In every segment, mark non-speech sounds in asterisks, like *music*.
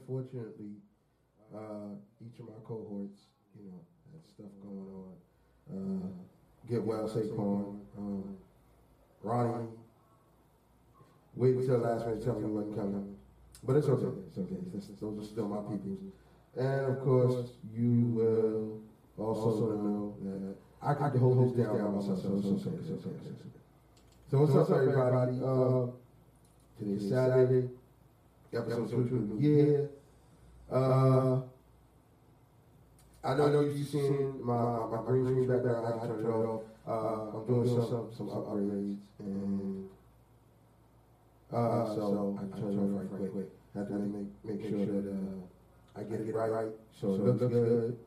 Unfortunately, uh, each of my cohorts, you know, had stuff going on. Uh, get well, Saquon. Um, Ronnie. Wait until the last minute tell me he coming. But it's okay. It's okay. those are still my people. And of course, you will also know that I can hold this down by myself. So it's. It's. It's okay. So what's up, everybody? Uh, today's Saturday. Episode two of the. Uh, I know, I know you've seen my, my, my green screen background. I can turn it off. Uh, I'm doing some some upgrades and uh, so I can turn it off right quick. Have to make make sure that uh, I get it right so it looks good.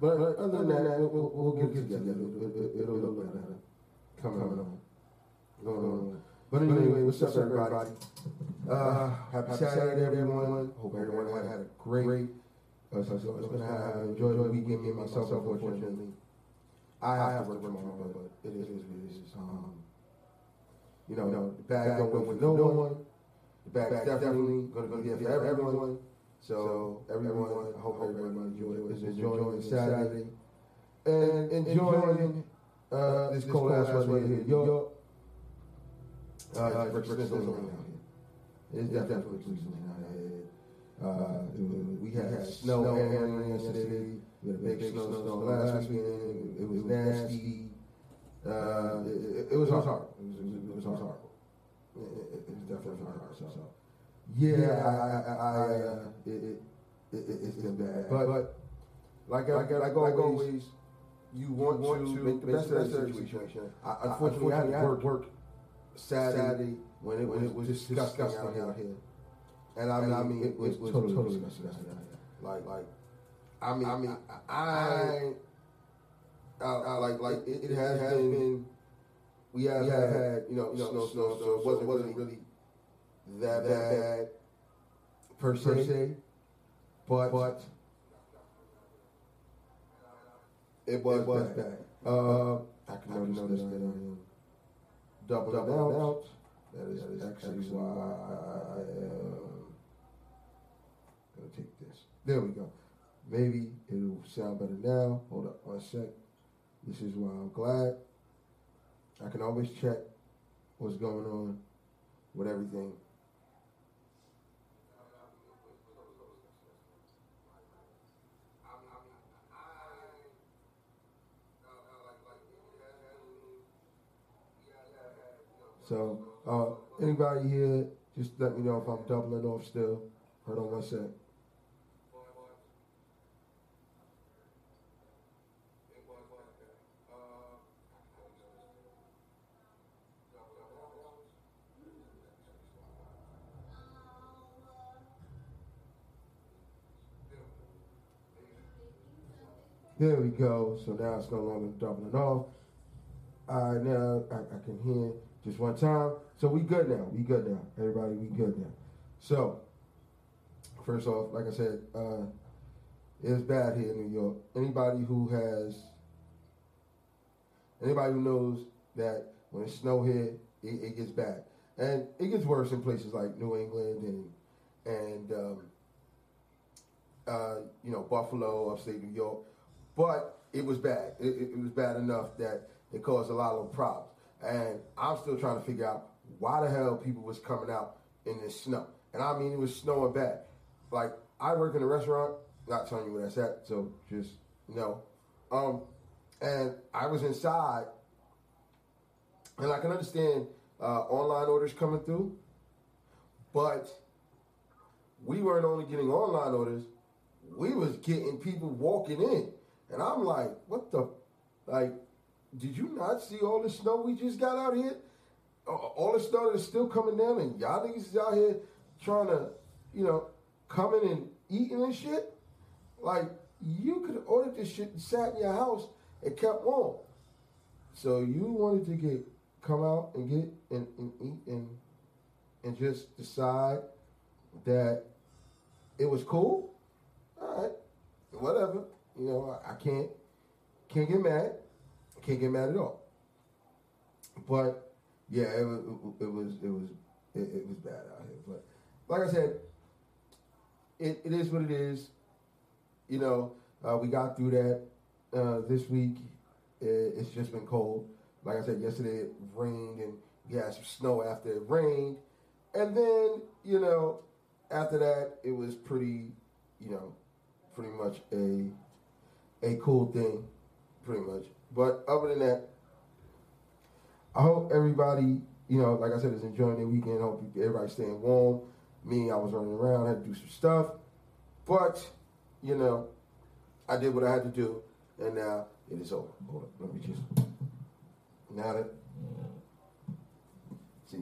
But other than that, we'll, we'll get it together. It'll, it'll look better. Coming on. Going on. But anyway, what's up, everybody? Uh, happy Saturday, everyone. Hope everyone had, a great, uh, so, so it's been a enjoyed the weekend. Me myself, unfortunately. I have to work tomorrow, but it is what it is. Um, you know, the bag don't wait for no one. The bag's definitely going to be there for everyone. So everyone, I hope everyone enjoy, is enjoying Saturday and enjoying uh, this cold ass weather here York. Uh, it's freezing out here. It's definitely freezing out here. Uh, we had snow hammering yesterday. We had a big snowstorm last weekend. It was nasty. Uh, it, it, was hard. It was, it was horrible. It, it, was definitely hard. So, yeah, I, I, I uh, it, it, it, it's been bad. But, but like, I, like, like always, you want, want to make the best of the situation. I, unfortunately, I had to work, work Saturday when it, when it was disgusting, disgusting out, here. And I mean, I mean it, was, was totally, totally disgusting out here. Like, like, I mean, I mean, I, I, I like, like it, it has, has been, been. We have, we have had, you know, you know, snow, snow, so it wasn't, wasn't really that bad per se, per se but, but it was, it was bad. bad. Uh, I can notice, notice that I am double, double out. That is, that is actually why uh, I, am gonna take this. There we go. Maybe it'll sound better now. Hold up one sec. This is why I'm glad. I can always check what's going on with everything. So, uh, anybody here, just let me know if I'm doubling off still. Hold on one sec. There we go. So now it's no longer doubling off. Right, now I, I can hear just one time. So we good now. We good now. Everybody, we good now. So, first off, like I said, uh, it's bad here in New York. Anybody who has, anybody who knows that when it's snow here, it, it gets bad, and it gets worse in places like New England and and um, uh, you know Buffalo, upstate New York. But it was bad. It, it, it was bad enough that it caused a lot of problems. And I'm still trying to figure out why the hell people was coming out in this snow. And I mean, it was snowing bad. Like, I work in a restaurant, not telling you where that's at, so just know. Um, and I was inside, and I can understand uh, online orders coming through, but we weren't only getting online orders, we was getting people walking in. And I'm like, what the, like, did you not see all the snow we just got out here? All the snow that's still coming down, and y'all niggas is out here trying to, you know, coming and eating and shit. Like you could have ordered this shit and sat in your house and kept warm. So you wanted to get come out and get and, and eat and and just decide that it was cool. All right, whatever. You know, I, I can't can't get mad. Can't get mad at all. But yeah, it was it was it was it, it was bad out here. But like I said, it, it is what it is. You know, uh, we got through that uh, this week. It, it's just been cold. Like I said yesterday, it rained and we had some snow after it rained, and then you know, after that, it was pretty, you know, pretty much a a cool thing, pretty much. But other than that, I hope everybody, you know, like I said, is enjoying their weekend. I hope everybody's staying warm. Me, I was running around, had to do some stuff, but you know, I did what I had to do, and now it is over. Hold on, let me just now that see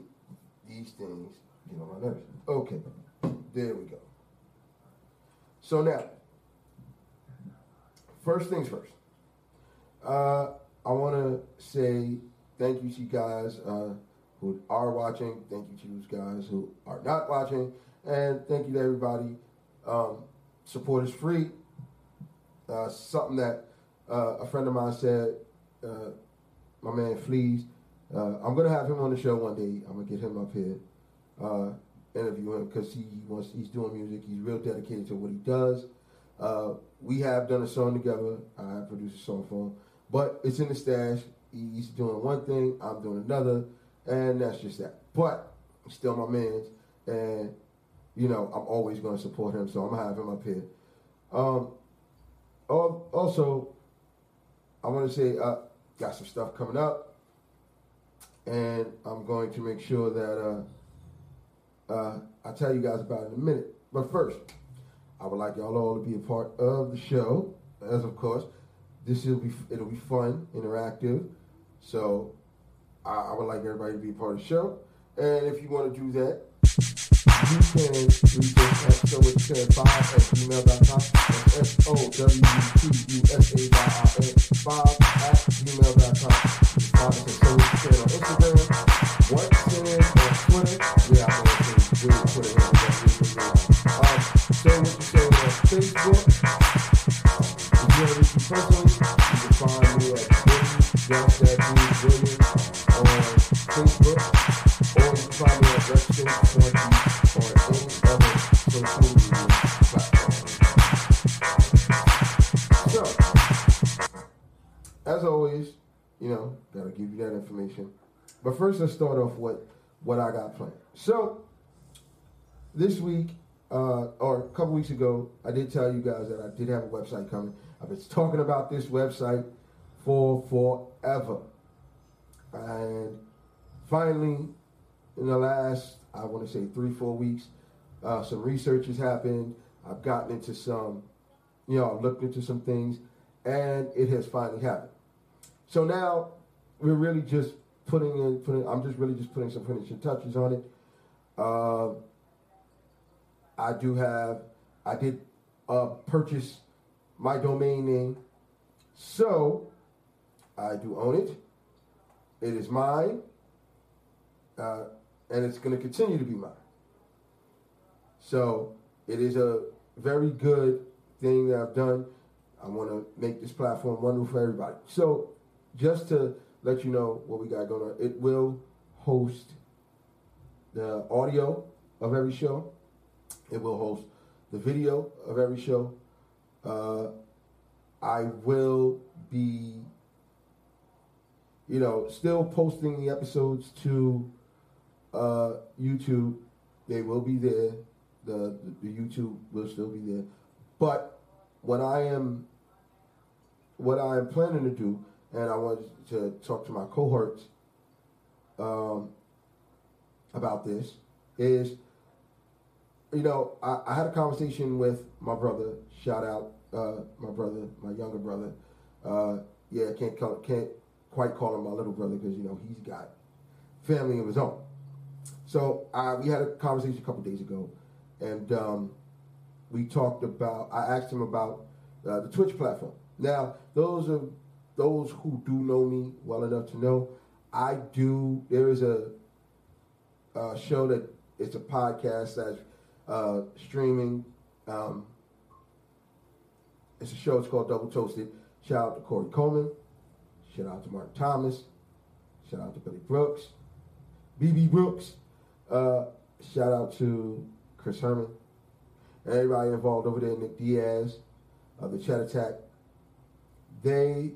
these things get on my nerves. Okay, there we go. So now, first things first. Uh, I want to say thank you to you guys uh, who are watching. Thank you to you guys who are not watching, and thank you to everybody. Um, support is free. Uh, something that uh, a friend of mine said. Uh, my man Fleas. Uh, I'm gonna have him on the show one day. I'm gonna get him up here, interview him because he wants. He's doing music. He's real dedicated to what he does. we have done a song together. I produced a song for him, but it's in the stash. He's doing one thing, I'm doing another, and that's just that. But still my man, and you know I'm always going to support him. So I'm gonna have him up here. Um, also, I want to say uh, got some stuff coming up, and I'm going to make sure that uh, uh, I tell you guys about it in a minute. But first, I would like y'all all to be a part of the show, as of course. This will be it'll be fun, interactive. So I, I, would like everybody to be part of the show. And if you want to do that, you can reach us at so it's 5 at gmail.com. That's S-O-W-T-U-S-A-Y-R-N 5 at gmail.com. Find us at so it's on Instagram. What's in on Twitter? Yeah, I'm really put it in. Um, so what you say on Facebook? If you want to reach me personally, you can find me at Just That Dude Williams on Facebook, or you can find me at Redstate 20 or any other social media platform. So, as always, you know, gotta give you that information. But first, let's start off with what I got planned. So, this week, uh, or a couple weeks ago, I did tell you guys that I did have a website coming. I've been talking about this website for forever. And finally, in the last, I want to say three, four weeks, uh, some research has happened. I've gotten into some, you know, I've looked into some things, and it has finally happened. So now we're really just putting in, putting. I'm just really just putting some finishing touches on it. Uh, I do have, I did uh, purchase my domain name, so I do own it. It is mine, uh, and it's going to continue to be mine. So it is a very good thing that I've done. I want to make this platform wonderful for everybody. So just to let you know what we got going on, it will host the audio of every show. It will host the video of every show. Uh, I will be you know, still posting the episodes to uh, YouTube. They will be there. The, the, the YouTube will still be there. But what I am, what I am planning to do, and I want to talk to my cohorts um, about this, is, you know, I, I, had a conversation with my brother. Shout out, uh, my brother, my younger brother. Uh, yeah, can't call, can't quite call him my little brother because you know he's got family of his own. So uh, we had a conversation a couple days ago, and um, we talked about. I asked him about uh, the Twitch platform. Now, those are those who do know me well enough to know I do. There is a, a show that it's a podcast that's uh, streaming. Um, it's a show. It's called Double Toasted. Shout out to Korey Coleman. Shout out to Mark Thomas. Shout out to Billy Brooks. BB Brooks. Uh, shout out to Chris Herman. everybody involved over there, Nick Diaz, uh, the Chat Attack, they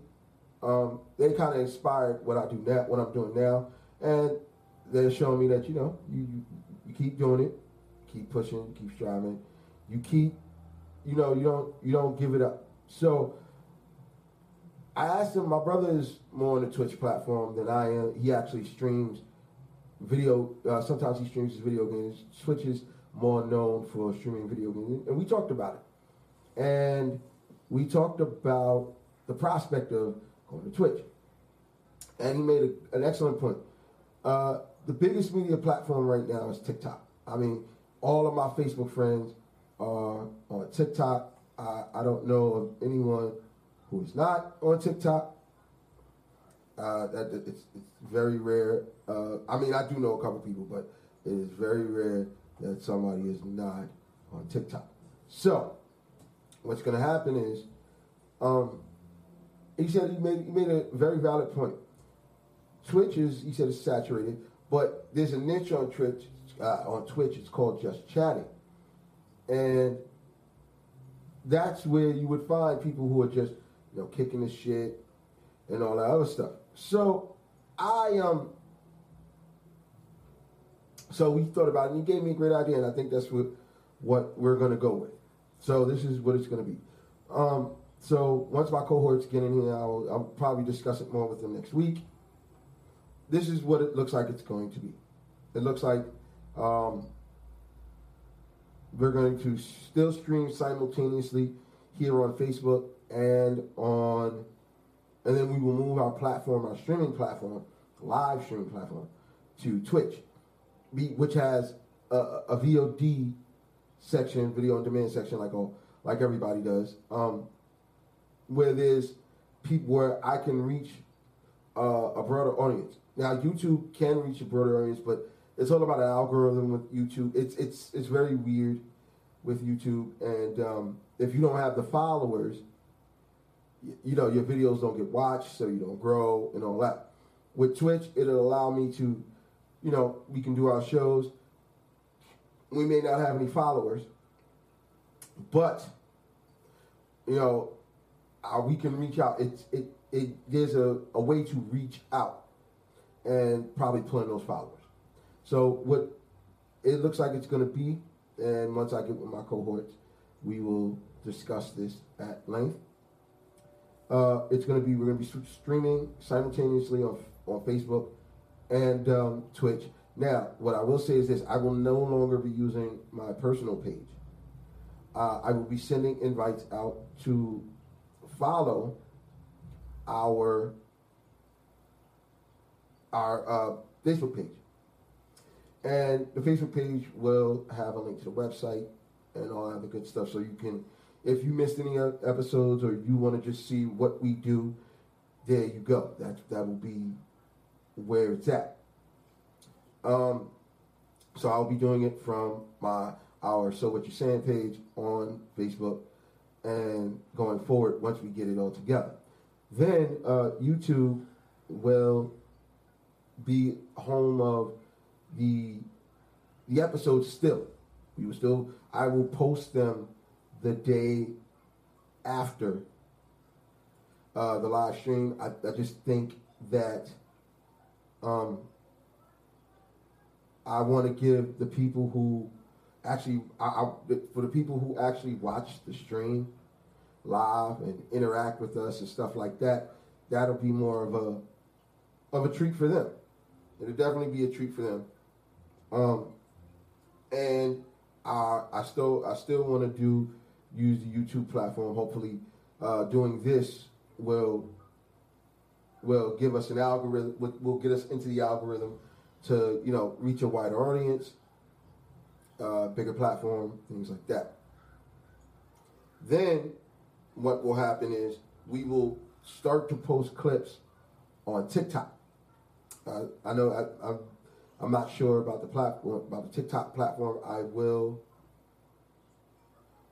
um, they kind of inspired what I do now, what I'm doing now, and they're showing me that you know you, you you keep doing it, keep pushing, keep striving, you keep, you know, you don't you don't give it up. So I asked him. My brother is more on the Twitch platform than I am. He actually streams video. Uh, sometimes he streams his video games. Twitch is more known for streaming video games, and we talked about it. And we talked about the prospect of going to Twitch. And he made a, an excellent point. Uh, the biggest media platform right now is TikTok. I mean, all of my Facebook friends are on TikTok. I, I don't know of anyone who is not on TikTok. Uh, that, that it's, it's very rare. Uh, I mean, I do know a couple people, but it is very rare that somebody is not on TikTok. So, what's going to happen is, um, he said he made he made a very valid point. Twitch is he said it's saturated, but there's a niche on Twitch uh, on Twitch. It's called just chatting, and that's where you would find people who are just you know kicking the shit and all that other stuff. So I um so we thought about it and he gave me a great idea and I think that's what what we're gonna go with. So this is what it's gonna be. Um, so once my cohorts get in here, I'll, I'll probably discuss it more with them next week. This is what it looks like it's going to be. It looks like um, we're going to still stream simultaneously here on Facebook and on, and then we will move our platform, our streaming platform, live streaming platform, to Twitch, which has a, a VOD section, video on demand section, like all, like everybody does, um, where there's people where I can reach uh, a broader audience. Now YouTube can reach a broader audience, but it's all about an algorithm with YouTube. It's it's it's very weird with YouTube, and um, if you don't have the followers, you know, your videos don't get watched, so you don't grow and all that. With Twitch, it'll allow me to, you know, we can do our shows. We may not have any followers, but you know, uh, we can reach out. It's it it there's a, a way to reach out and probably pull in those followers. So what it looks like it's going to be, and once I get with my cohorts, we will discuss this at length. Uh, it's going to be we're going to be streaming simultaneously on on Facebook and um, Twitch. Now, what I will say is this: I will no longer be using my personal page. Uh, I will be sending invites out to follow our our uh, Facebook page, and the Facebook page will have a link to the website and all that other good stuff, so you can if you missed any episodes or you want to just see what we do, there you go. That that will be where it's at. Um, so I'll be doing it from my our So What You Saying page on Facebook, and going forward once we get it all together. Then uh, YouTube will be home of the the episodes still. We will still I will post them the day after uh, the live stream. I, I just think that um, I want to give the people who actually, I, I, for the people who actually watch the stream live and interact with us and stuff like that, that'll be more of a of a treat for them. It'll definitely be a treat for them. Um, and I, I still I still want to do use the YouTube platform. Hopefully, uh, doing this will will give us an algorithm. Will, get us into the algorithm to you know reach a wider audience, uh, bigger platform, things like that. Then, what will happen is we will start to post clips on TikTok. Uh, I know I, I'm, I'm not sure about the platform about the TikTok platform. I will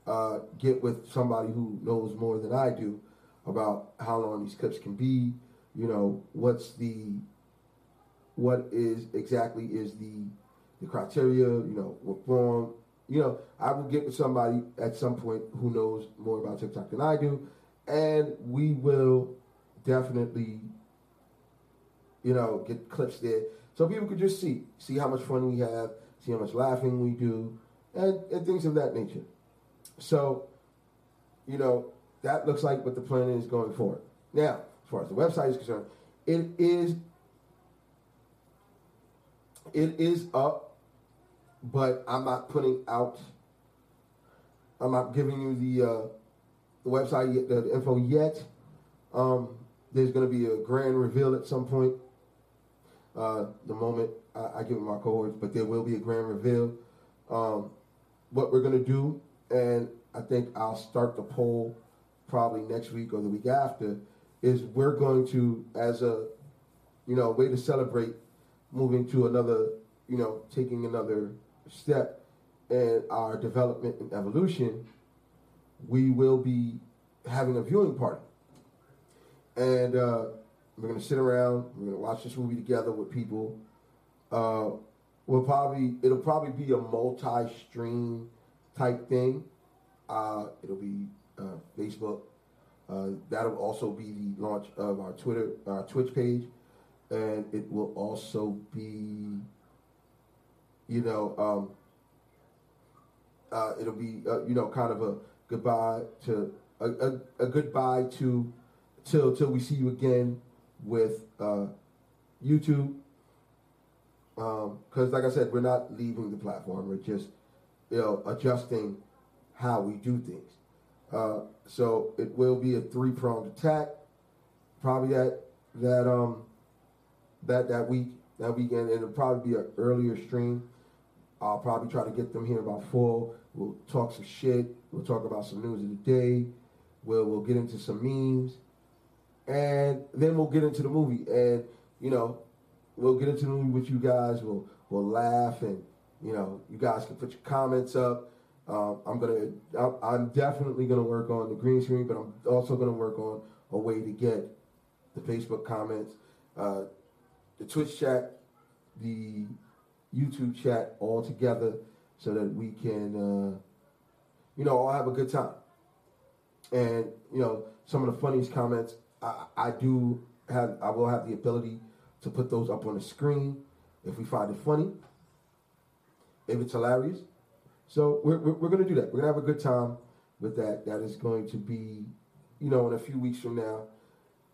uh, get with somebody who knows more than I do about how long these clips can be. You know, what's the what is exactly is the the criteria? You know, what form you know, I will get with somebody at some point who knows more about TikTok than I do, and we will definitely, you know, get clips there so people could just see, see how much fun we have, see how much laughing we do, and, and things of that nature. So, you know, that looks like what the plan is going forward. Now, as far as the website is concerned, it is it is up, but I'm not putting out. I'm not giving you the uh, the website the, the info yet. Um, there's going to be a grand reveal at some point. Uh, the moment I, I give my cohorts, but there will be a grand reveal. Um, what we're going to do, and I think I'll start the poll probably next week or the week after, is we're going to, as a you know way to celebrate moving to another, you know, taking another step in our development and evolution, we will be having a viewing party. And uh, we're to sit around, we're to watch this movie together with people. Uh, we'll probably, it'll probably be a multi stream type thing. Uh, it'll be uh, Facebook. Uh, that'll also be the launch of our Twitter, our Twitch page and it will also be, you know, um, uh, it'll be, uh, you know, kind of a goodbye to a, a, a goodbye to till till we see you again with uh, YouTube. Um because, um, like I said, we're not leaving the platform. We're just, you know, adjusting how we do things. Uh, so it will be a three pronged attack. Probably that that um that that week, that weekend. It'll probably be an earlier stream. I'll probably try to get them here about four. We'll talk some shit. We'll talk about some news of the day. We'll we'll get into some memes, and then we'll get into the movie. And you know, we'll get into the movie with you guys. We'll we'll laugh, and you know, you guys can put your comments up. Um, I'm gonna, I'm definitely gonna work on the green screen, but I'm also gonna work on a way to get the Facebook comments. Uh, the Twitch chat, the YouTube chat all together so that we can, uh, you know, all have a good time. And, you know, some of the funniest comments, I, I do have, I will have the ability to put those up on the screen if we find it funny, if it's hilarious. So we're, we're, we're going to do that. We're going to have a good time with that. That is going to be, you know, in a few weeks from now.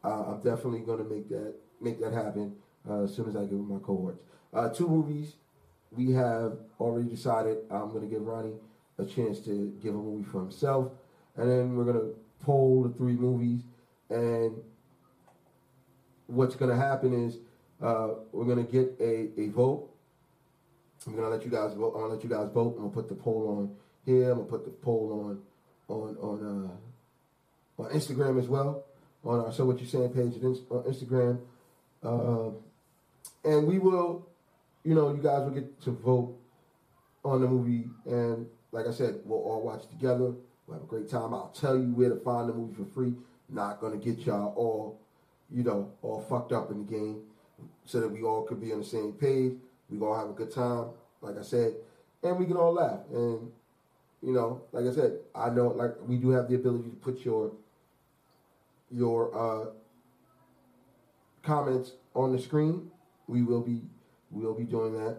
Uh, I'm definitely going to make that make that happen uh, as soon as I get with my cohorts. Uh, two movies we have already decided. I'm going to give Ronnie a chance to give a movie for himself, and then we're going to poll the three movies. And what's going to happen is uh, we're going to get a, a vote. I'm going to let you guys vote. I'm going to let you guys vote. I'm going to put the poll on here. I'm going to put the poll on on on uh, on Instagram as well on our So What You Saying page on Instagram. Uh, and we will, you know, you guys will get to vote on the movie, and like I said, we'll all watch together. We'll have a great time. I'll tell you where to find the movie for free. Not gonna get y'all all, you know, all fucked up in the game, so that we all could be on the same page. We all have a good time, like I said, and we can all laugh. And you know, like I said, I know like we do have the ability to put your your uh, comments on the screen we will be we will be doing that,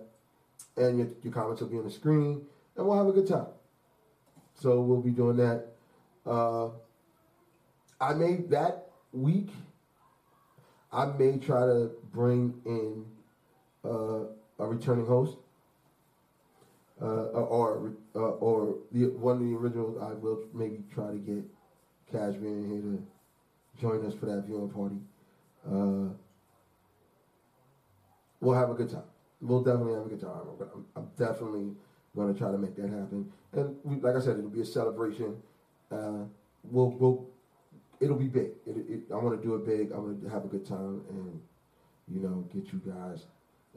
and your, your comments will be on the screen, and we'll have a good time. So we'll be doing that. Uh, I may that week. I may try to bring in uh, a returning host, uh, or uh, or the one of the originals. I will maybe try to get Cashmere in here to join us for that viewing party. Uh, we'll have a good time. We'll definitely have a good time. I'm, I'm definitely going to try to make that happen. And we, like I said, it'll be a celebration. Uh, we'll, we'll, it'll be big. It, it, I want to do it big. I want to have a good time and, you know, get you guys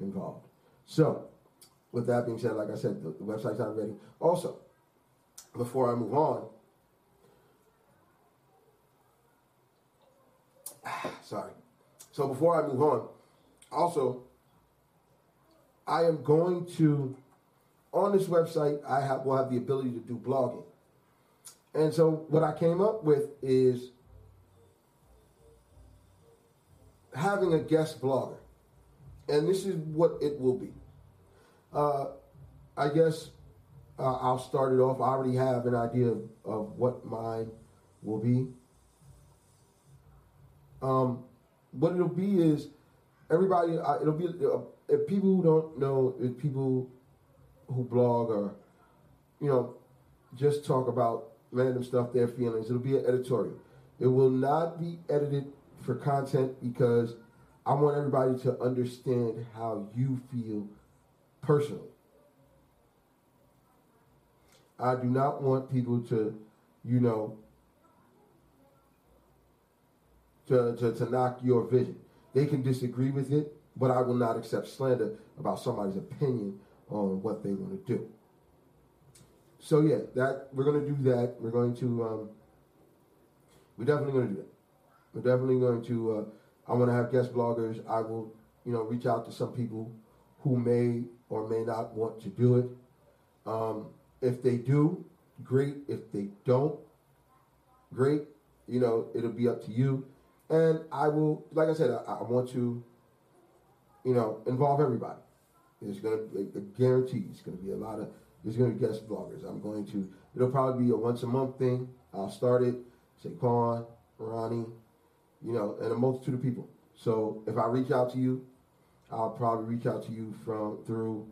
involved. So, with that being said, like I said, the, the website's not ready. Also, before I move on, *sighs* sorry. So before I move on, also I am going to on this website, I have, will have the ability to do blogging. And so what I came up with is having a guest blogger. And this is what it will be. Uh, I guess uh, I'll start it off. I already have an idea of, of what mine will be. Um, what it'll be is everybody. Uh, it'll be uh, if people who don't know, if people who blog or you know just talk about random stuff, their feelings. It'll be an editorial. It will not be edited for content because I want everybody to understand how you feel personally. I do not want people to, you know, to, to, to knock your vision. They can disagree with it, but I will not accept slander about somebody's opinion on what they want to do. So yeah, that we're to do that. We're going to, um, we're definitely to do that. We're definitely going to. Uh, I want to have guest bloggers. I will, you know, reach out to some people who may or may not want to do it. Um, if they do, great. If they don't, great. You know, it'll be up to you. And I will, like I said, I, I want to, you know, involve everybody. It's going to be a guarantee. It's going to be a lot of. There's going to be guest bloggers. I'm going to. It'll probably be a once a month thing. I'll start it. Say, Saquon, Ronnie, you know, and a multitude of people. So if I reach out to you, I'll probably reach out to you from through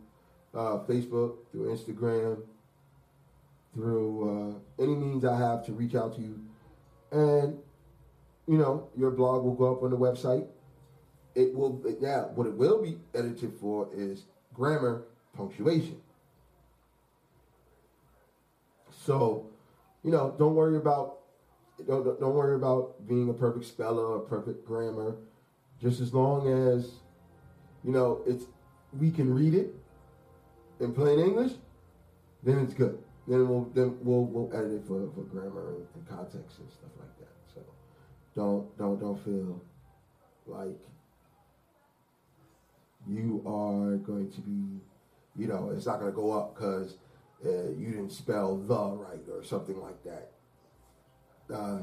uh, Facebook, through Instagram, through uh, any means I have to reach out to you, and you know, your blog will go up on the website. It will now. What it will be edited for is grammar, punctuation. So, you know, don't worry about don't, don't worry about being a perfect speller or perfect grammar. Just as long as, you know, it's we can read it in plain English, then it's good. Then we'll then we'll we'll edit it for, for grammar and, and context and stuff like that. So don't don't don't feel like you are going to be, you know, it's not going to go up because uh, you didn't spell the right or something like that. Uh,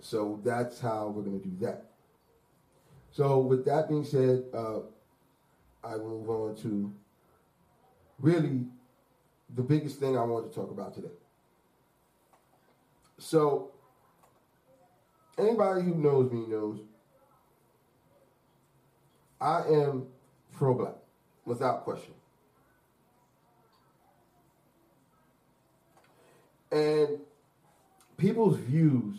so that's how we're going to do that. So with that being said, uh, I will move on to really the biggest thing I want to talk about today. So anybody who knows me knows I am pro-black, without question. And people's views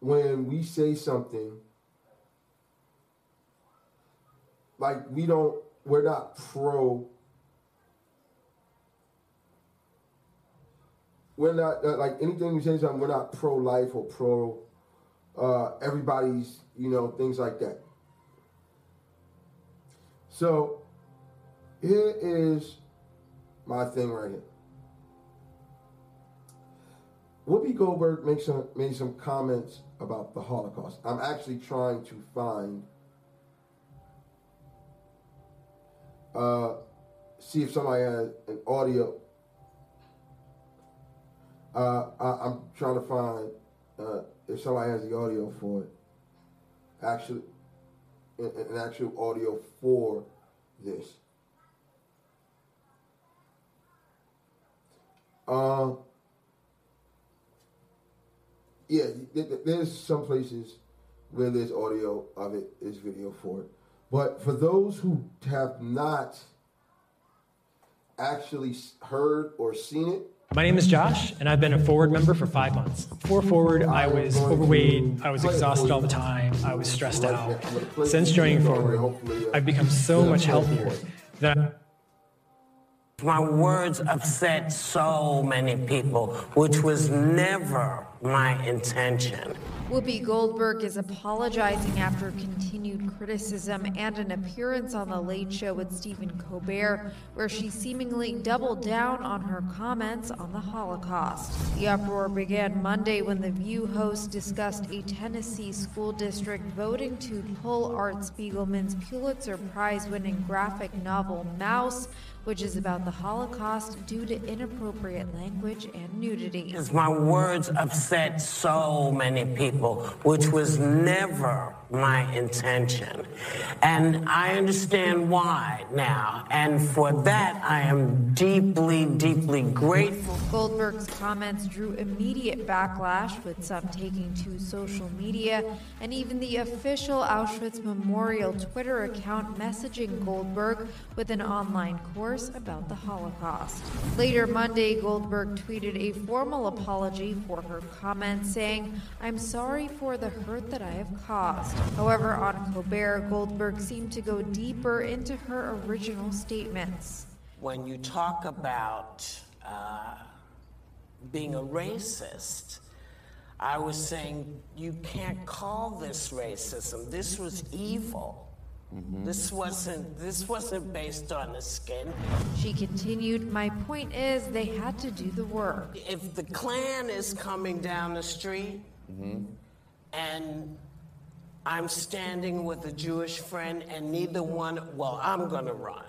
when we say something like we don't we're not pro we're not uh, like anything we say something we're not pro life or pro uh, everybody's you know things like that. So here is my thing right here Whoopi Goldberg made some, made some comments about the Holocaust. I'm actually trying to find, uh, see if somebody has an audio. Uh, I, am trying to find uh, if somebody has the audio for it. Actually, an actual audio for this. Uh, yeah, there's some places where there's audio of it, there's video for it. But for those who have not actually heard or seen it, my name is Josh, and I've been a Forward member for five months. Before Forward, I was overweight, I was exhausted all the time, I was stressed out. Since joining Forward, I've become so much healthier that my words upset so many people, which was never my intention. Whoopi Goldberg is apologizing after continued criticism and an appearance on The Late Show with Stephen Colbert, where she seemingly doubled down on her comments on the Holocaust. The uproar began Monday when The View host discussed a Tennessee school district voting to pull Art Spiegelman's Pulitzer Prize winning graphic novel Maus which is about the Holocaust due to inappropriate language and nudity. My words upset so many people, which was never my intention. And I understand why now. And for that, I am deeply, deeply grateful. Goldberg's comments drew immediate backlash, with some taking to social media, and even the official Auschwitz Memorial Twitter account messaging Goldberg with an online course about the Holocaust. Later Monday, Goldberg tweeted a formal apology for her comments, saying, I'm sorry for the hurt that I have caused. However, on Colbert, Goldberg seemed to go deeper into her original statements. When you talk about uh, being a racist, I was saying you can't call this racism. This was evil. Mm-hmm. This wasn't this wasn't based on the skin. She continued, "My point is they had to do the work. If the Klan is coming down the street mm-hmm. and I'm standing with a Jewish friend and neither one, well, I'm going to run.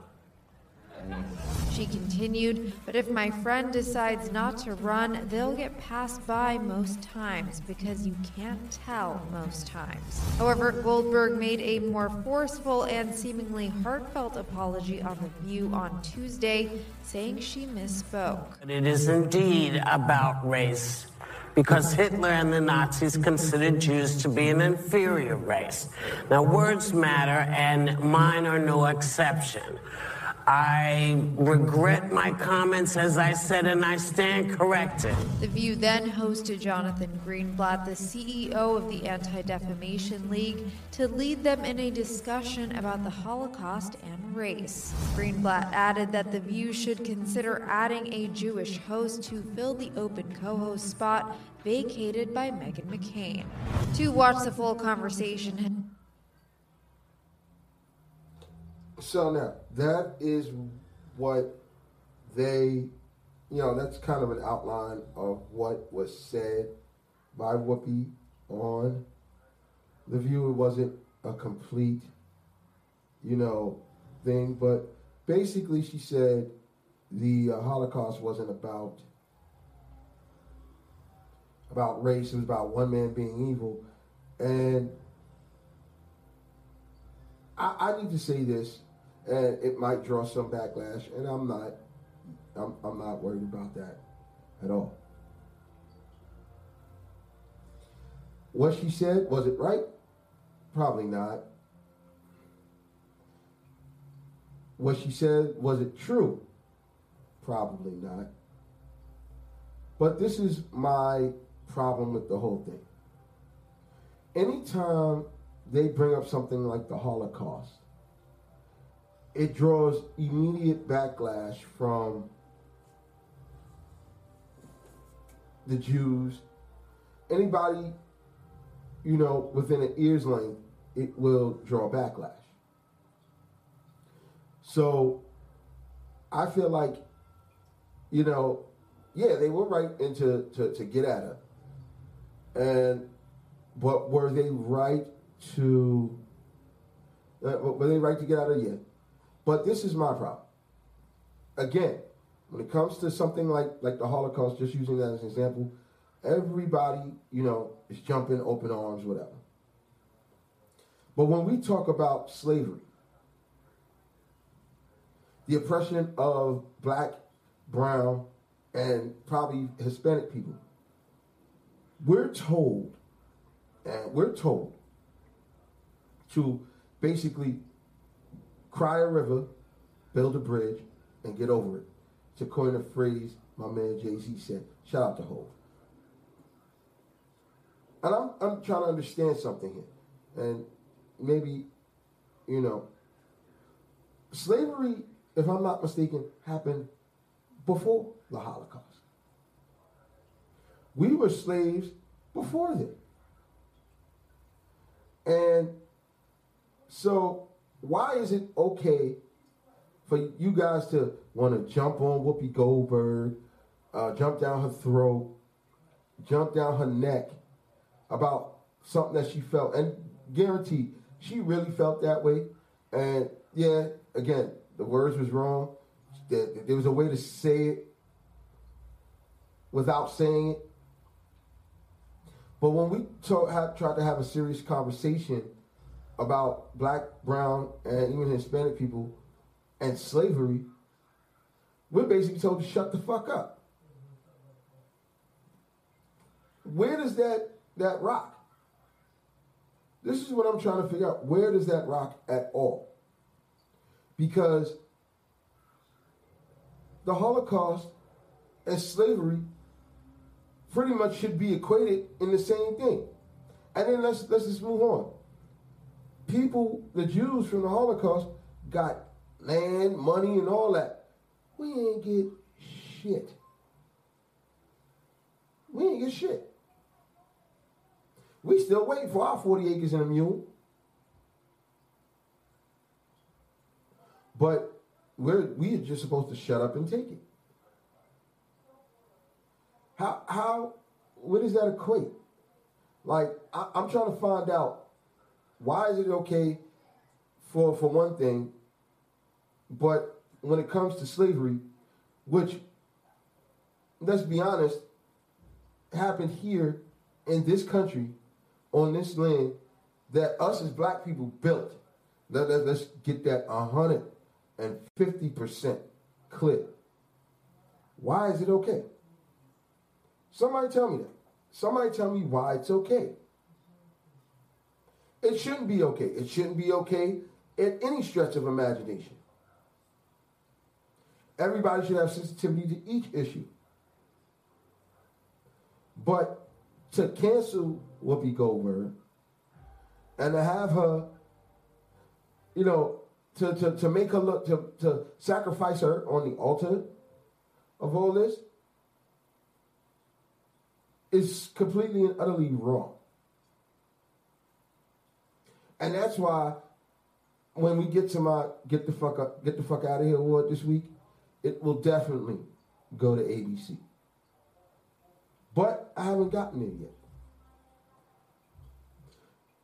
She continued, but if my friend decides not to run, they'll get passed by most times because you can't tell most times. However, Goldberg made a more forceful and seemingly heartfelt apology on The View on Tuesday, saying she misspoke. It is indeed about race because Hitler and the Nazis considered Jews to be an inferior race. Now, words matter, and mine are no exception. I regret my comments, as I said, and I stand corrected. The View then hosted Jonathan Greenblatt, the CEO of the Anti Defamation League, to lead them in a discussion about the Holocaust and race. Greenblatt added that The View should consider adding a Jewish host to fill the open co host spot vacated by Meghan McCain. To watch the full conversation, so now that is what they, you know, that's kind of an outline of what was said by Whoopi on the view. It wasn't a complete, you know, thing, but basically she said the uh, Holocaust wasn't about about race. It was about one man being evil, and I, I need to say this and it might draw some backlash, and I'm not, I'm, I'm not worried about that at all. What she said, was it right? Probably not. What she said, was it true? Probably not. But this is my problem with the whole thing. Anytime they bring up something like the Holocaust, it draws immediate backlash from the Jews. Anybody, you know, within an ear's length, it will draw backlash. So I feel like, you know, yeah, they were right into to, to get at her. And but were they right to uh, were they right to get at her? Yeah. But this is my problem. Again, when it comes to something like, like the Holocaust, just using that as an example, everybody, you know, is jumping open arms, whatever. But when we talk about slavery, the oppression of black, brown, and probably Hispanic people, we're told, and we're told to basically cry a river, build a bridge, and get over it. To coin a phrase my man Jay Z said. Shout out to Hov. And I'm, I'm trying to understand something here. And maybe, you know, slavery, if I'm not mistaken, happened before the Holocaust. We were slaves before then. And so why is it okay for you guys to want to jump on Whoopi Goldberg, uh, jump down her throat, jump down her neck about something that she felt, and guarantee she really felt that way. And yeah, again, the words was wrong. there was a way to say it without saying it. But when we talk, have, tried to have a serious conversation about black, brown, and even Hispanic people and slavery, we're basically told to shut the fuck up. Where does that that rock? This is what I'm trying to figure out. Where does that rock at all? Because the Holocaust and slavery pretty much should be equated in the same thing. And then let's let's just move on. People, the Jews from the Holocaust got land, money, and all that. We ain't get shit. We ain't get shit. We still waiting for our 40 acres and a mule. But we're we are just supposed to shut up and take it. How how what does that equate? Like I, I'm trying to find out why is it okay for for one thing, but when it comes to slavery, which let's be honest, happened here in this country, on this land, that us as black people built. Let, let, let's get that 150% clear. Why is it okay? Somebody tell me that. Somebody tell me why it's okay. It shouldn't be okay. It shouldn't be okay at any stretch of imagination. Everybody should have sensitivity to each issue. But to cancel Whoopi Goldberg and to have her, you know, to, to, to make her look, to, to sacrifice her on the altar of all this is completely and utterly wrong. And that's why when we get to my get the fuck up, get the fuck out of here award this week, it will definitely go to ABC. But I haven't gotten it yet.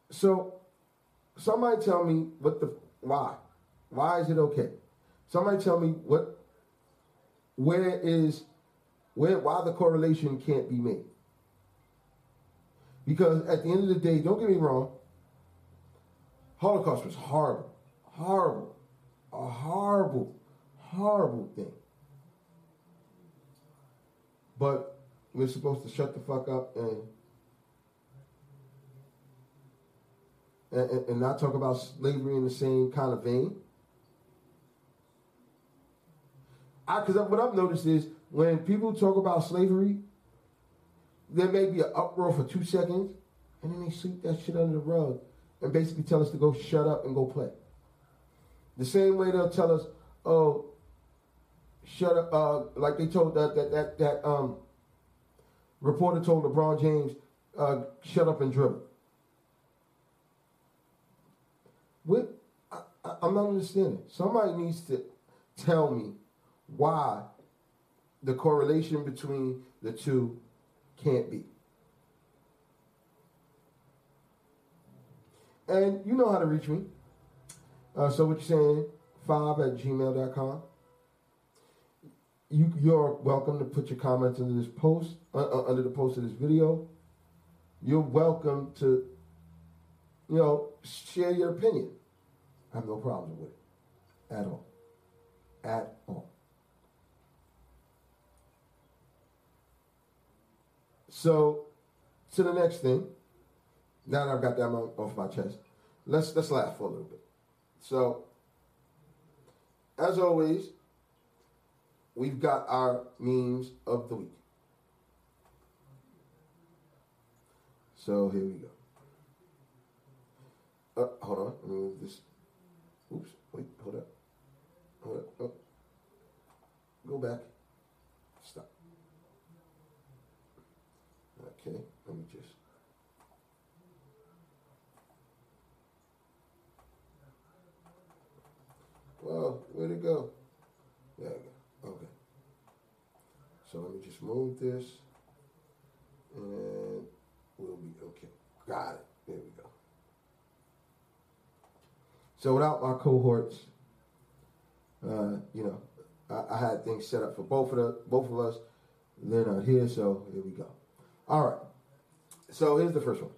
So somebody tell me what the why. Why is it okay? Somebody tell me what where is where why the correlation can't be made. Because at the end of the day, don't get me wrong, Holocaust was horrible, horrible, a horrible, horrible thing. But we're supposed to shut the fuck up and and, and not talk about slavery in the same kind of vein. I because what I've noticed is when people talk about slavery, there may be an uproar for two seconds, and then they sweep that shit under the rug and basically tell us to go shut up and go play. The same way they'll tell us, oh, shut up, uh, like they told that that that, that um, reporter told LeBron James, uh, shut up and dribble. What I, I'm not understanding. Somebody needs to tell me why the correlation between the two can't be. And you know how to reach me. Uh, so what you're saying, five at gmail.com. You, you're welcome to put your comments under this post, uh, uh, under the post of this video. You're welcome to, you know, share your opinion. I have no problem with it at all. At all. So, to the next thing. Now that I've got that off my chest, let's let's laugh for a little bit. So, as always, we've got our memes of the week. So here we go. Uh, hold on, move this. Oops, wait, hold up. Hold up. Oh. Go back. Stop. Okay, let me just. Well, where'd it go? There we go. Okay. So let me just move this and we'll be okay. Got it. There we go. So without my cohorts, uh, you know, I, I had things set up for both of the both of us. They're not here, so here we go. All right. So here's the first one.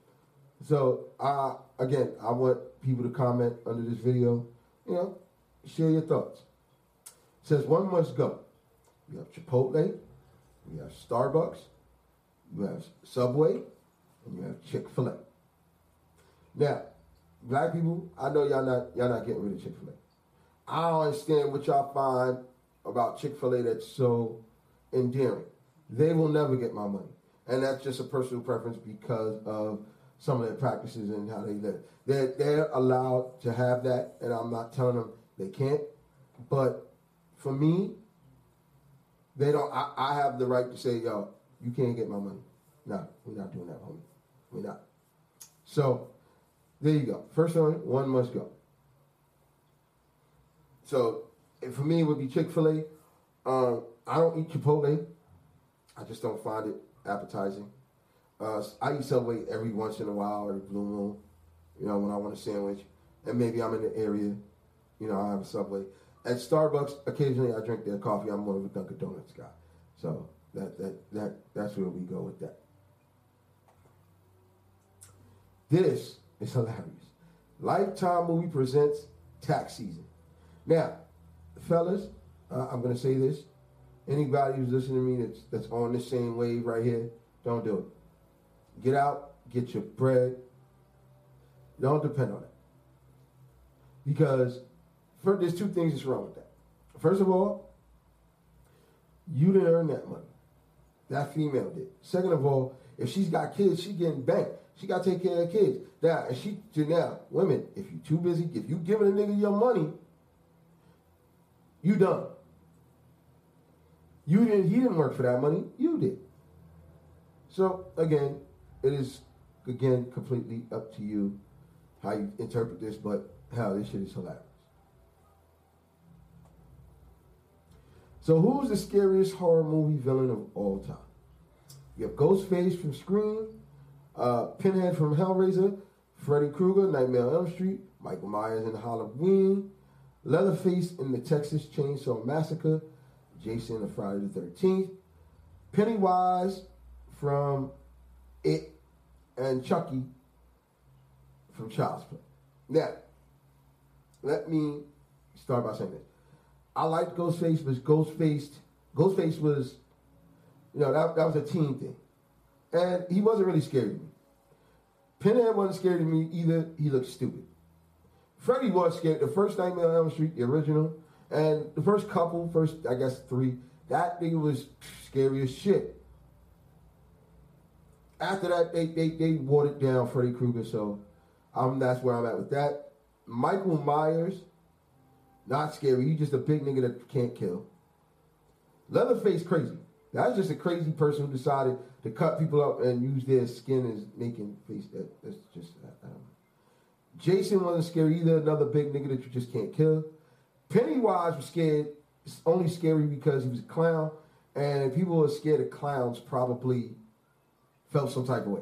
So uh, again, I want people to comment under this video. You know, share your thoughts. It says one must go. You have Chipotle, you have Starbucks, you have Subway, and you have Chick Fil A. Now, black people, I know y'all not y'all not getting rid of Chick Fil A. I don't understand what y'all find about Chick Fil A that's so endearing. They will never get my money, and that's just a personal preference because of some of their practices and how they live. They're they're allowed to have that, and I'm not telling them they can't. But for me, they don't. I, I have the right to say, yo, you can't get my money. No, we're not doing that, homie. We're not. So there you go. First one, one must go. So for me, it would be Chick Fil A. Um, I don't eat Chipotle. I just don't find it appetizing. Uh, I eat Subway every once in a while, every blue moon. You know, when I want a sandwich, and maybe I'm in the area. You know, I have a Subway. At Starbucks, occasionally I drink their coffee. I'm more of a Dunkin' Donuts guy. So that that that that's where we go with that. This is hilarious. Lifetime movie presents tax season. Now, fellas, uh, I'm gonna say this. Anybody who's listening to me that's that's on the same wave right here, don't do it. Get out, get your bread. Don't depend on it. Because first, there's two things that's wrong with that. First of all, you didn't earn that money. That female did. Second of all, if she's got kids, she getting banked. She got to take care of kids. Now, and she now, women, if you too busy, if you giving a nigga your money, you done. You didn't. He didn't work for that money. You did. So again, it is again completely up to you how you interpret this. But hell, this shit is hilarious. So who's the scariest horror movie villain of all time? You have Ghostface from Scream, uh, Pinhead from Hellraiser, Freddy Krueger, Nightmare on Elm Street, Michael Myers in Halloween, Leatherface in the Texas Chainsaw Massacre, Jason the Friday the 13th, Pennywise from It, and Chucky from Child's Play. Now, let me start by saying this. I liked Ghostface, but Ghostface, Ghostface was, you know, that, that was a team thing. And he wasn't really scary to me. Pinhead wasn't scary to me either. He looked stupid. Freddy was scared. The first Nightmare on Elm Street, the original, and the first couple, first I guess three, that thing was scary as shit. After that, they they they watered down Freddy Krueger, so um that's where I'm at with that. Michael Myers, not scary. He's just a big nigga that can't kill. Leatherface crazy. That's just a crazy person who decided to cut people up and use their skin as making face. That, that's just I don't know. Jason wasn't scary either. Another big nigga that you just can't kill. Pennywise was scared. It's only scary because he was a clown, and people who are scared of clowns probably felt some type of way.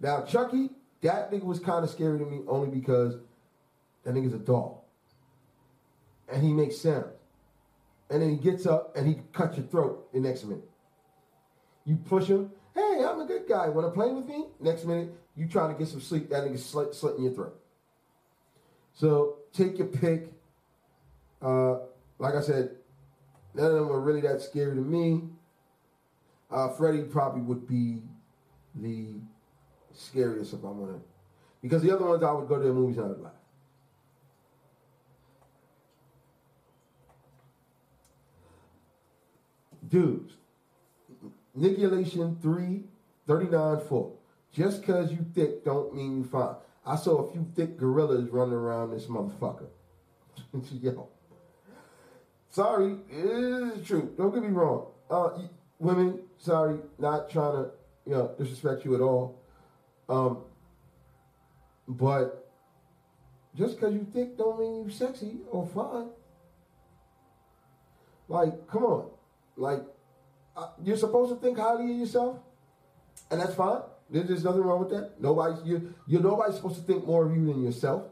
Now Chucky, that nigga was kind of scary to me only because that nigga's a doll, and he makes sounds, and then he gets up and he cuts your throat the next minute. You push him. Hey, I'm a good guy. Want to play with me? Next minute, you trying to get some sleep. That nigga's slit, slit in your throat. So take your pick. Uh, like I said, none of them are really that scary to me. Uh, Freddy probably would be the scariest if I want to, because the other ones I would go to the movies and I would laugh. Dudes, Nigulation 3, 39 4. Just because you thick don't mean you fine. I saw a few thick gorillas running around this motherfucker. *laughs* Yo. Sorry, it is true. Don't get me wrong. Uh, women, sorry, not trying to, you know, disrespect you at all. Um, but just because you thick don't mean you sexy or fine. Like, come on. Like, uh, you're supposed to think highly of yourself, and that's fine. There's, nothing wrong with that. Nobody's you you're nobody's supposed to think more of you than yourself.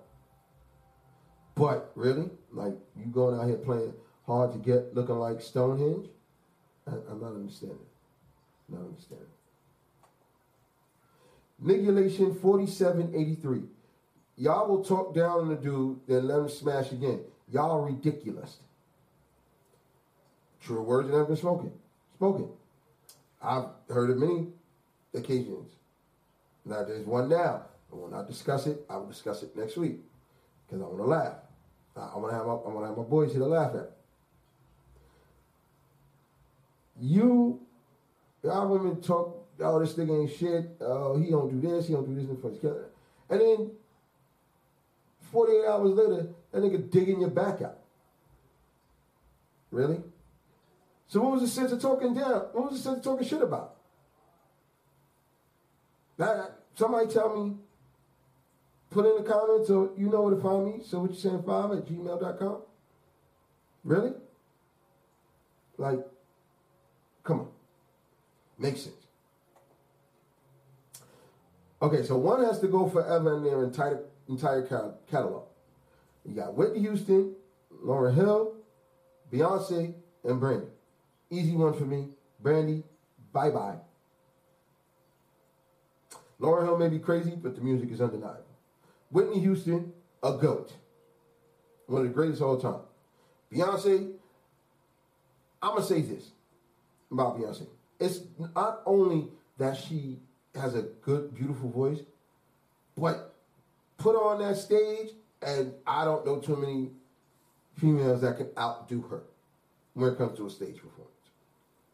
But really, like you going out here playing hard to get, looking like Stonehenge. I, I'm not understanding. Not understanding. Nigulation 4783. Y'all will talk down on the dude, then let him smash again. Y'all ridiculous. True words that have been spoken. Spoken. I've heard it many occasions. Now there's one now. I will not discuss it. I will discuss it next week because I want to laugh. I want to have my, I want to have my boys here to laugh at. You, y'all women talk, oh, this nigga ain't shit. Oh, he don't do this. He don't do this And then 48 hours later, that nigga digging your back out. Really? So what was the sense of talking down? What was the sense of talking shit about? That somebody tell me, put in the comments so you know where to find me. So what you saying five at gmail.com? Really? Like, come on. Makes sense. Okay, so one has to go forever in their entire entire catalog. You got Whitney Houston, Lauryn Hill, Beyonce, and Brandy. Easy one for me. Brandy, bye bye. Lauryn Hill may be crazy, but the music is undeniable. Whitney Houston, a goat. One of the greatest of all time. Beyonce, I'm going to say this about Beyonce. It's not only that she has a good, beautiful voice, but put on that stage, and I don't know too many females that can outdo her when it comes to a stage performance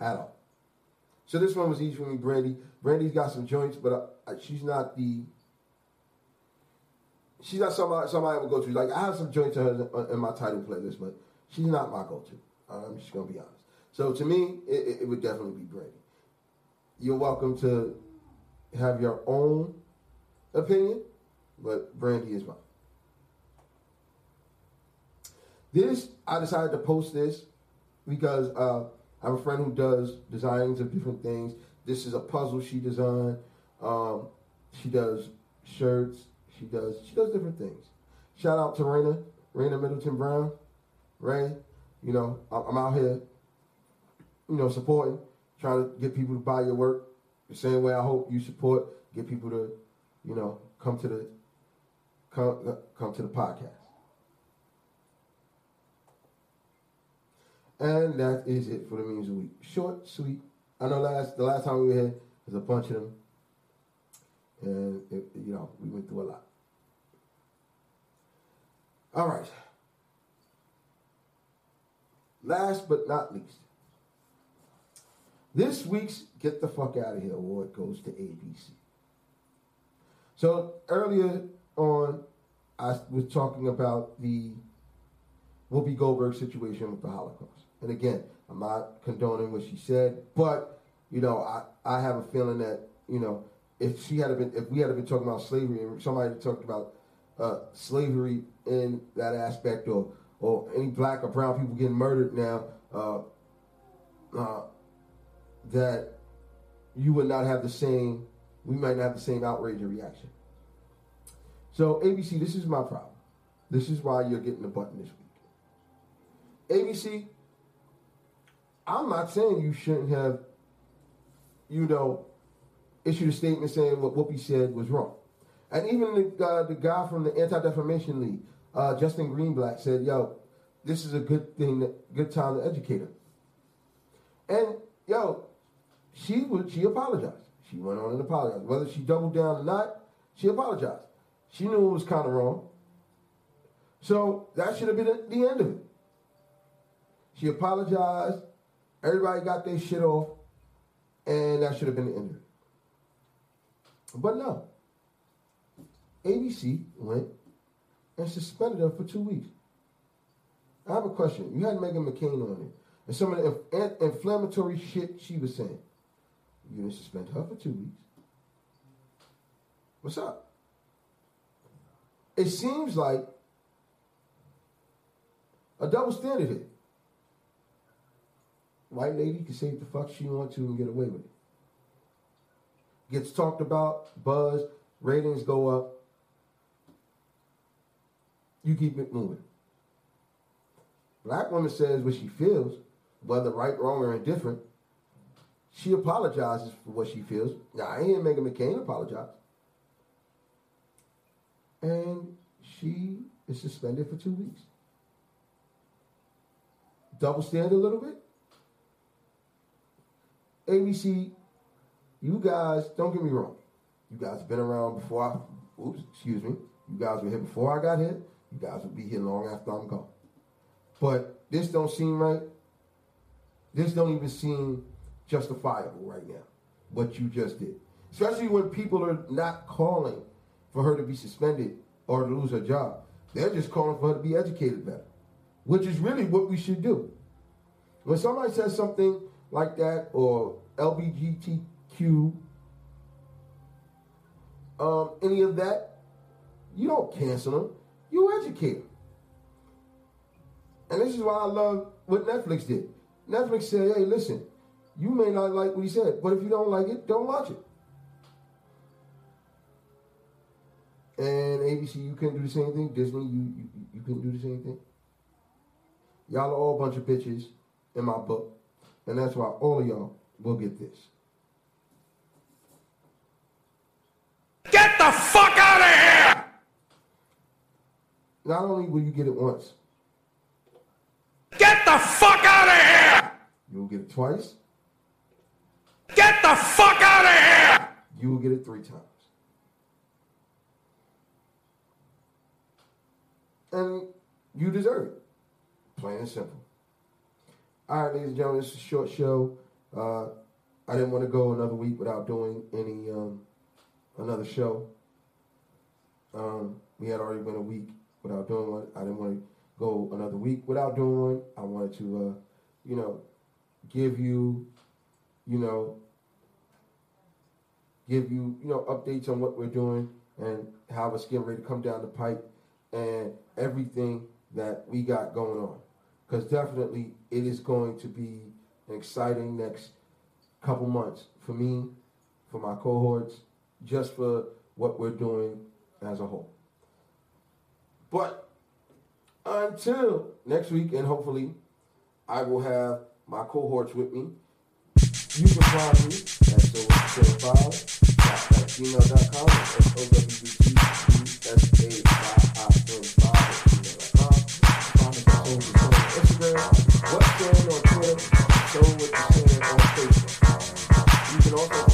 at all. So this one was easy for me, Brandy. Brandy's got some joints, but uh, she's not the. She's not somebody somebody I would go to. Like I have some joints in, her, in my title playlist, but she's not my go-to. I'm just gonna be honest. So to me, it, it would definitely be Brandy. You're welcome to have your own opinion, but Brandy is mine. This I decided to post this because uh, I have a friend who does designs of different things. This is a puzzle she designed. Um, she does shirts. She does she does different things. Shout out to Raina, Raina Middleton Brown. Ray, you know, I'm out here, you know, supporting, trying to get people to buy your work. The same way I hope you support, get people to, you know, come to the come come to the podcast. And that is it for the memes of the week. Short, sweet. I know last the last time we were here, there's a bunch of them, and it, you know we went through a lot. All right. Last but not least, this week's Get the Fuck Out of Here award goes to ABC. So earlier on, I was talking about the Whoopi Goldberg situation with the Holocaust. And again, I'm not condoning what she said, but you know, I, I have a feeling that you know, if she had been, if we had been talking about slavery and somebody had talked about uh, slavery in that aspect, or or any black or brown people getting murdered now, uh, uh, that you would not have the same, we might not have the same outrage and reaction. So ABC, this is my problem. This is why you're getting the button this week. ABC, I'm not saying you shouldn't have, you know, issued a statement saying what Whoopi said was wrong. And even the, uh, the guy from the Anti Defamation League, uh, Justin Greenblatt, said, yo, this is a good thing, good time to educate her. And, yo, she would, she apologized. She went on and apologized. Whether she doubled down or not, she apologized. She knew it was kind of wrong. So that should have been the end of it. She apologized. Everybody got their shit off, and that should have been the end of it. But no. ABC went and suspended her for two weeks. I have a question. You had Meghan McCain on it, and some of the inflammatory shit she was saying. You didn't suspend her for two weeks. What's up? It seems like a double standard here white lady can say what the fuck she wants to and get away with it. Gets talked about, buzz, ratings go up. You keep it moving. black woman says what she feels, whether right, wrong, or indifferent, she apologizes for what she feels. Now, I ain't hear Meghan McCain apologize. And she is suspended for two weeks. Double standard a little bit. ABC, you guys, don't get me wrong. You guys have been around before I, oops, excuse me. You guys were here before I got here. You guys will be here long after I'm gone. But this don't seem right. This don't even seem justifiable right now, what you just did. Especially when people are not calling for her to be suspended or to lose her job. They're just calling for her to be educated better, which is really what we should do. When somebody says something like that or LBGTQ, um, any of that, you don't cancel them. You educate them. And this is why I love what Netflix did. Netflix said, hey, listen, you may not like what he said, but if you don't like it, don't watch it. And ABC, you can't do the same thing. Disney, you, you, you can do the same thing. Y'all are all a bunch of bitches in my book. And that's why all of y'all will get this. Get the fuck out of here! Not only will you get it once, Get the fuck out of here! you will get it twice, Get the fuck out of here! you will get it three times. And you deserve it. Plain and simple. All right, ladies and gentlemen, this is a short show. Uh, I didn't want to go another week without doing any um, another show. Um, we had already been a week without doing one. I didn't want to go another week without doing one. I wanted to, uh, you know, give you, you know, give you, you know, updates on what we're doing and how it's getting ready to come down the pipe and everything that we got going on. Because definitely it is going to be an exciting next couple months for me, for my cohorts, just for what we're doing as a whole. But until next week, and hopefully I will have my cohorts with me. You can find me at so5 at gmail.com. also